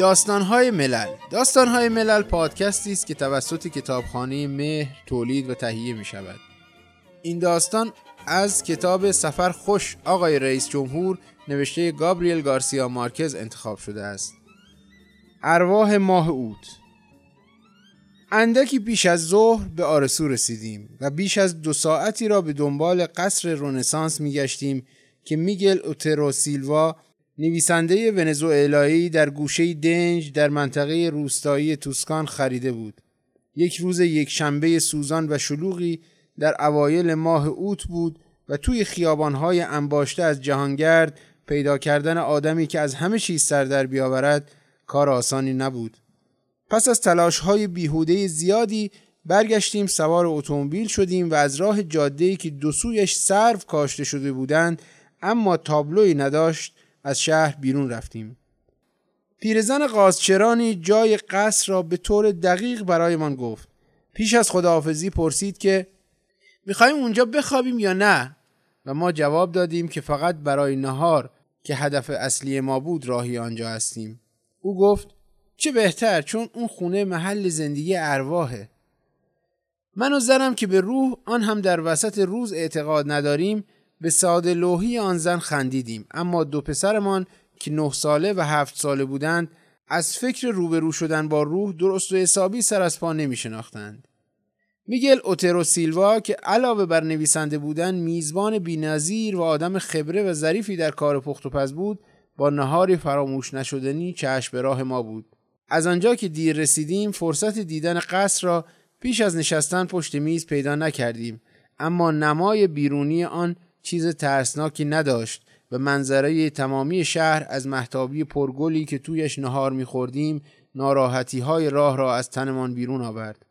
داستانهای ملل. داستانهای ملل پادکستی است که توسط کتابخانه مهر تولید و تهیه می شود این داستان از کتاب سفر خوش آقای رئیس جمهور نوشته گابریل گارسیا مارکز انتخاب شده است. ارواح ماه اوت. اندکی بیش از ظهر به آرسو رسیدیم و بیش از دو ساعتی را به دنبال قصر رونسانس میگشتیم که میگل اوترو سیلوا نویسنده ونزوئلایی در گوشه دنج در منطقه روستایی توسکان خریده بود. یک روز یک شنبه سوزان و شلوغی در اوایل ماه اوت بود و توی خیابانهای انباشته از جهانگرد پیدا کردن آدمی که از همه چیز سر در بیاورد کار آسانی نبود. پس از تلاش های بیهوده زیادی برگشتیم سوار اتومبیل شدیم و از راه جاده‌ای که دو سویش سرو کاشته شده بودند اما تابلوی نداشت از شهر بیرون رفتیم. پیرزن قازچرانی جای قصر را به طور دقیق برایمان گفت. پیش از خداحافظی پرسید که می‌خوایم اونجا بخوابیم یا نه؟ و ما جواب دادیم که فقط برای نهار که هدف اصلی ما بود راهی آنجا هستیم. او گفت چه بهتر چون اون خونه محل زندگی ارواحه. من و زنم که به روح آن هم در وسط روز اعتقاد نداریم به ساده لوحی آن زن خندیدیم. اما دو پسرمان که نه ساله و هفت ساله بودند از فکر روبرو شدن با روح درست و حسابی سر از پا نمی شناختند. میگل اوترو سیلوا که علاوه بر نویسنده بودن میزبان بینظیر و آدم خبره و ظریفی در کار پخت و پز بود با نهاری فراموش نشدنی چشم به راه ما بود. از آنجا که دیر رسیدیم فرصت دیدن قصر را پیش از نشستن پشت میز پیدا نکردیم. اما نمای بیرونی آن چیز ترسناکی نداشت و منظره تمامی شهر از محتابی پرگلی که تویش نهار میخوردیم ناراحتی های راه را از تنمان بیرون آورد.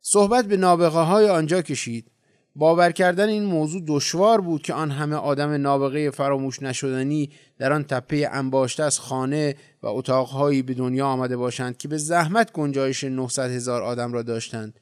صحبت به نابغه های آنجا کشید. باور کردن این موضوع دشوار بود که آن همه آدم نابغه فراموش نشدنی در آن تپه انباشته از خانه و اتاقهایی به دنیا آمده باشند که به زحمت گنجایش 900 هزار آدم را داشتند.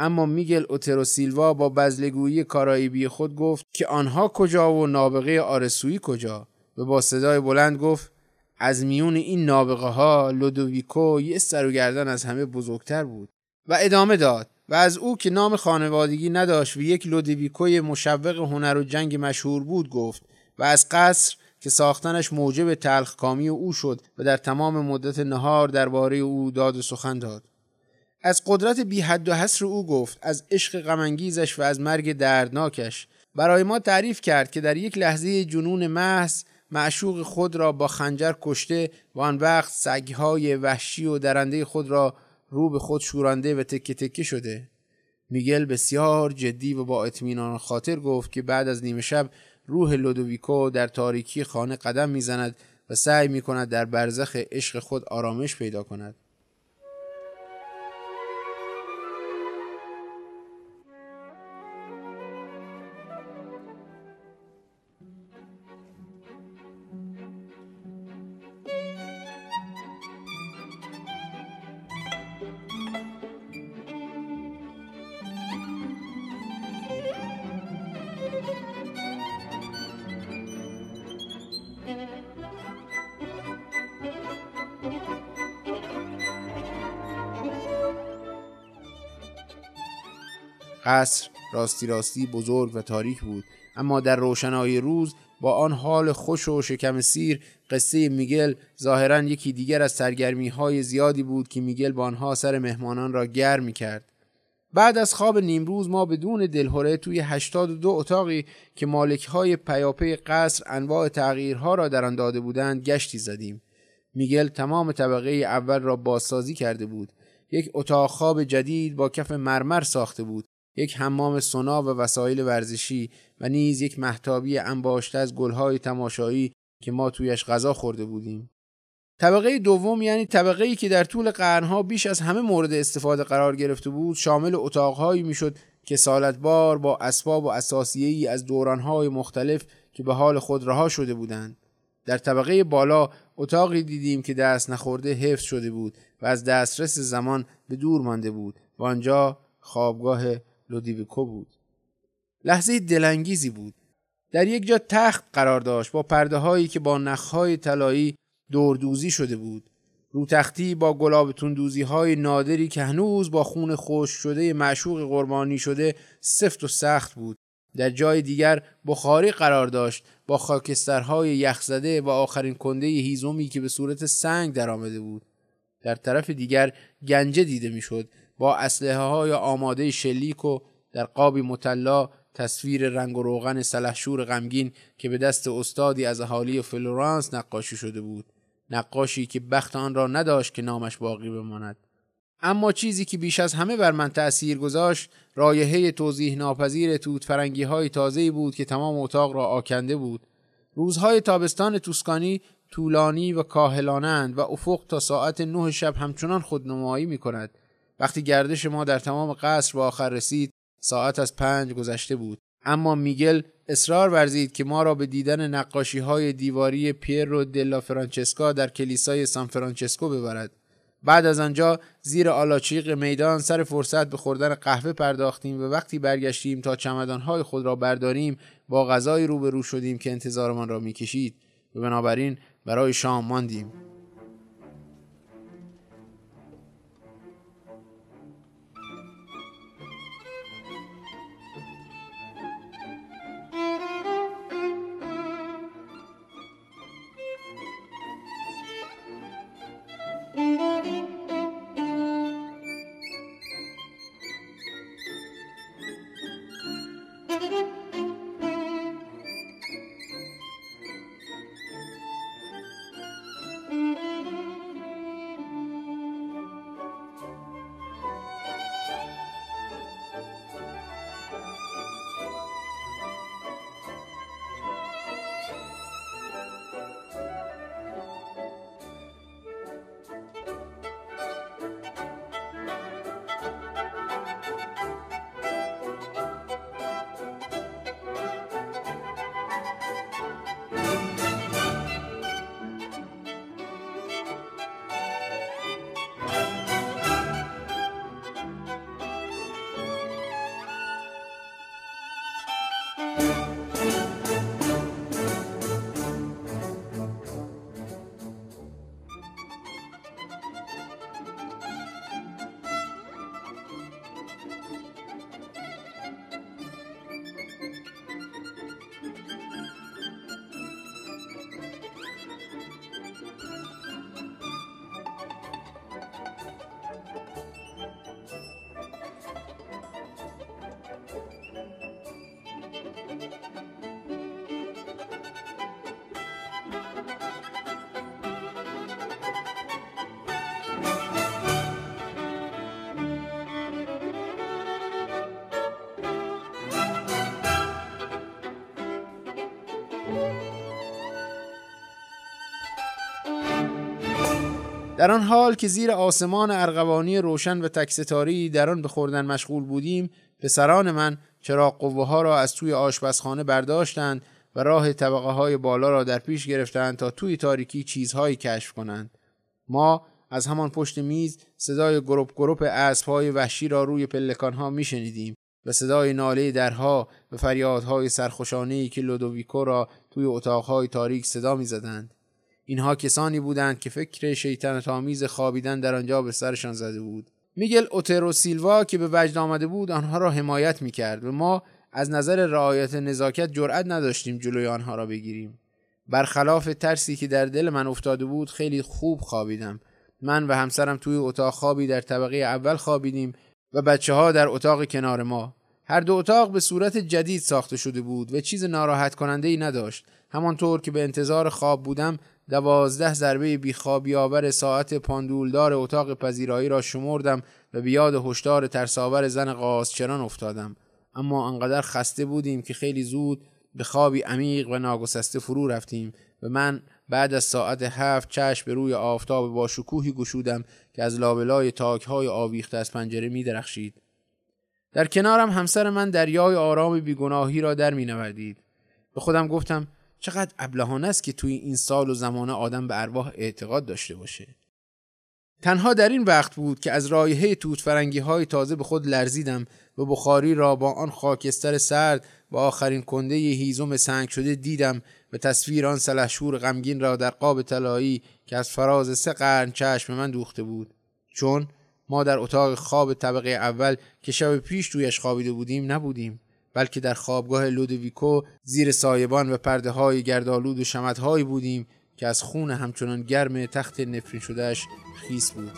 اما میگل اوترو سیلوا با بزلگویی کارائیبی خود گفت که آنها کجا و نابغه آرسویی کجا؟ و با صدای بلند گفت از میون این نابغه ها لودویکو یه سر و گردن از همه بزرگتر بود و ادامه داد و از او که نام خانوادگی نداشت و یک لودویکوی مشوق هنر و جنگ مشهور بود گفت و از قصر که ساختنش موجب تلخکامی او شد و در تمام مدت نهار درباره او داد و سخن داد. از قدرت بی حد و حصر او گفت از عشق غمانگیزش و از مرگ دردناکش. برای ما تعریف کرد که در یک لحظه جنون محض معشوق خود را با خنجر کشته و آن وقت سگهای وحشی و درنده خود را رو به خود شورانده و تکه تکه شده. میگل بسیار جدی و با اطمینان خاطر گفت که بعد از نیمه شب روح لودویکو در تاریکی خانه قدم می‌زند و سعی می کند در برزخ عشق خود آرامش پیدا کند. قصر راستی راستی بزرگ و تاریک بود اما در روشنایی روز با آن حال خوش و شکم سیر قصه میگل ظاهرا یکی دیگر از سرگرمی های زیادی بود که میگل با آنها سر مهمانان را گرم می کرد. بعد از خواب نیمروز ما بدون دلهوره توی 82 اتاقی که مالک های پیاپی قصر انواع تغییرها را در آن داده بودند گشتی زدیم. میگل تمام طبقه اول را بازسازی کرده بود. یک اتاق خواب جدید با کف مرمر ساخته بود یک حمام سونا و وسایل ورزشی و نیز یک محتابی انباشته از گلهای تماشایی که ما تویش غذا خورده بودیم. طبقه دوم یعنی طبقه ای که در طول قرنها بیش از همه مورد استفاده قرار گرفته بود شامل اتاقهایی می‌شد که سالتبار با اسباب و اساسیه ای از دورانهای مختلف که به حال خود رها شده بودند. در طبقه بالا اتاقی دیدیم که دست نخورده حفظ شده بود و از دسترس زمان به دور مانده بود و آنجا خوابگاه لودیویکو بود. لحظه دلانگیزی بود. در یک جا تخت قرار داشت با پرده هایی که با نخهای طلایی دوردوزی شده بود. رو تختی با گلاب تندوزی های نادری که هنوز با خون خوش شده معشوق قربانی شده سفت و سخت بود. در جای دیگر بخاری قرار داشت با خاکسترهای یخزده و آخرین کنده هیزومی که به صورت سنگ درآمده بود. در طرف دیگر گنجه دیده می‌شد. با اسلحه های آماده شلیک و در قابی مطلا تصویر رنگ و روغن سلحشور غمگین که به دست استادی از اهالی فلورانس نقاشی شده بود. نقاشی که بخت آن را نداشت که نامش باقی بماند. اما چیزی که بیش از همه بر من تأثیر گذاشت رایحه توضیح ناپذیر توت فرنگی های تازه بود که تمام اتاق را آکنده بود. روزهای تابستان توسکانی طولانی و کاهلانند و افق تا ساعت نه شب همچنان خودنمایی می کند. وقتی گردش ما در تمام قصر به آخر رسید ساعت از پنج گذشته بود. اما میگل اصرار ورزید که ما را به دیدن نقاشی های دیواری پیرو دلا فرانچسکا در کلیسای سان فرانچسکو ببرد. بعد از آنجا زیر آلاچیق میدان سر فرصت به خوردن قهوه پرداختیم و وقتی برگشتیم تا چمدانهای خود را برداریم با غذای روبرو شدیم که انتظارمان را می‌کشید. و بنابراین برای شام ماندیم. در آن حال که زیر آسمان ارغوانی روشن و تک ستاره ای در آن به خوردن مشغول بودیم پسران من چراغ قوه ها را از توی آشپزخانه برداشتند و راه طبقه های بالا را در پیش گرفتند تا توی تاریکی چیزهایی کشف کنند. ما از همان پشت میز صدای گروپ گروپ اسب های وحشی را روی پلکان ها می شنیدیم صدای ناله درها و فریادهای سرخوشانه که لودویکو را توی اتاقهای تاریک صدا می زدند. اینها کسانی بودند که فکر شیطنت آمیز خوابیدن در آنجا به سرشان زده بود. میگل اوترو سیلوا که به وجد آمده بود آنها را حمایت می‌کرد و ما از نظر رعایت نزاکت جرأت نداشتیم جلوی آنها را بگیریم. برخلاف ترسی که در دل من افتاده بود خیلی خوب خوابیدم. من و همسرم توی اتاق خوابی در طبقه اول خوابیدیم و بچه ها در اتاق کنار ما. هر دو اتاق به صورت جدید ساخته شده بود و چیز ناراحت کننده ای نداشت همانطور که به انتظار خواب بودم دوازده ضربه بیخوابی آور ساعت پاندولدار اتاق پذیرایی را شمردم و بیاد هشدار ترساور زن قاسچران افتادم اما انقدر خسته بودیم که خیلی زود به خوابی عمیق و ناگسسته فرو رفتیم و من بعد از ساعت هفت چشم به روی آفتاب با شکوهی گشودم که از لابلای تاکهای آویخته از پنجره می درخشید. در کنارم همسر من دریای آرام بیگناهی را در می نوردید. به خودم گفتم چقدر ابلهانه است که توی این سال و زمان آدم به ارواح اعتقاد داشته باشه تنها در این وقت بود که از رایحه توت فرنگی های تازه به خود لرزیدم و بخاری را با آن خاکستر سرد و آخرین کنده هیزم سنگ شده دیدم و تصویر آن سلحشور غمگین را در قاب طلایی که از فراز سه قرن چشم من دوخته بود چون ما در اتاق خواب طبقه اول که شب پیش تویش خوابیده بودیم نبودیم بلکه در خوابگاه لودویکو زیر سایبان و پرده های گردآلود و شمدهایی بودیم که از خون همچنان گرم تخت نفرین شدهش خیس بود.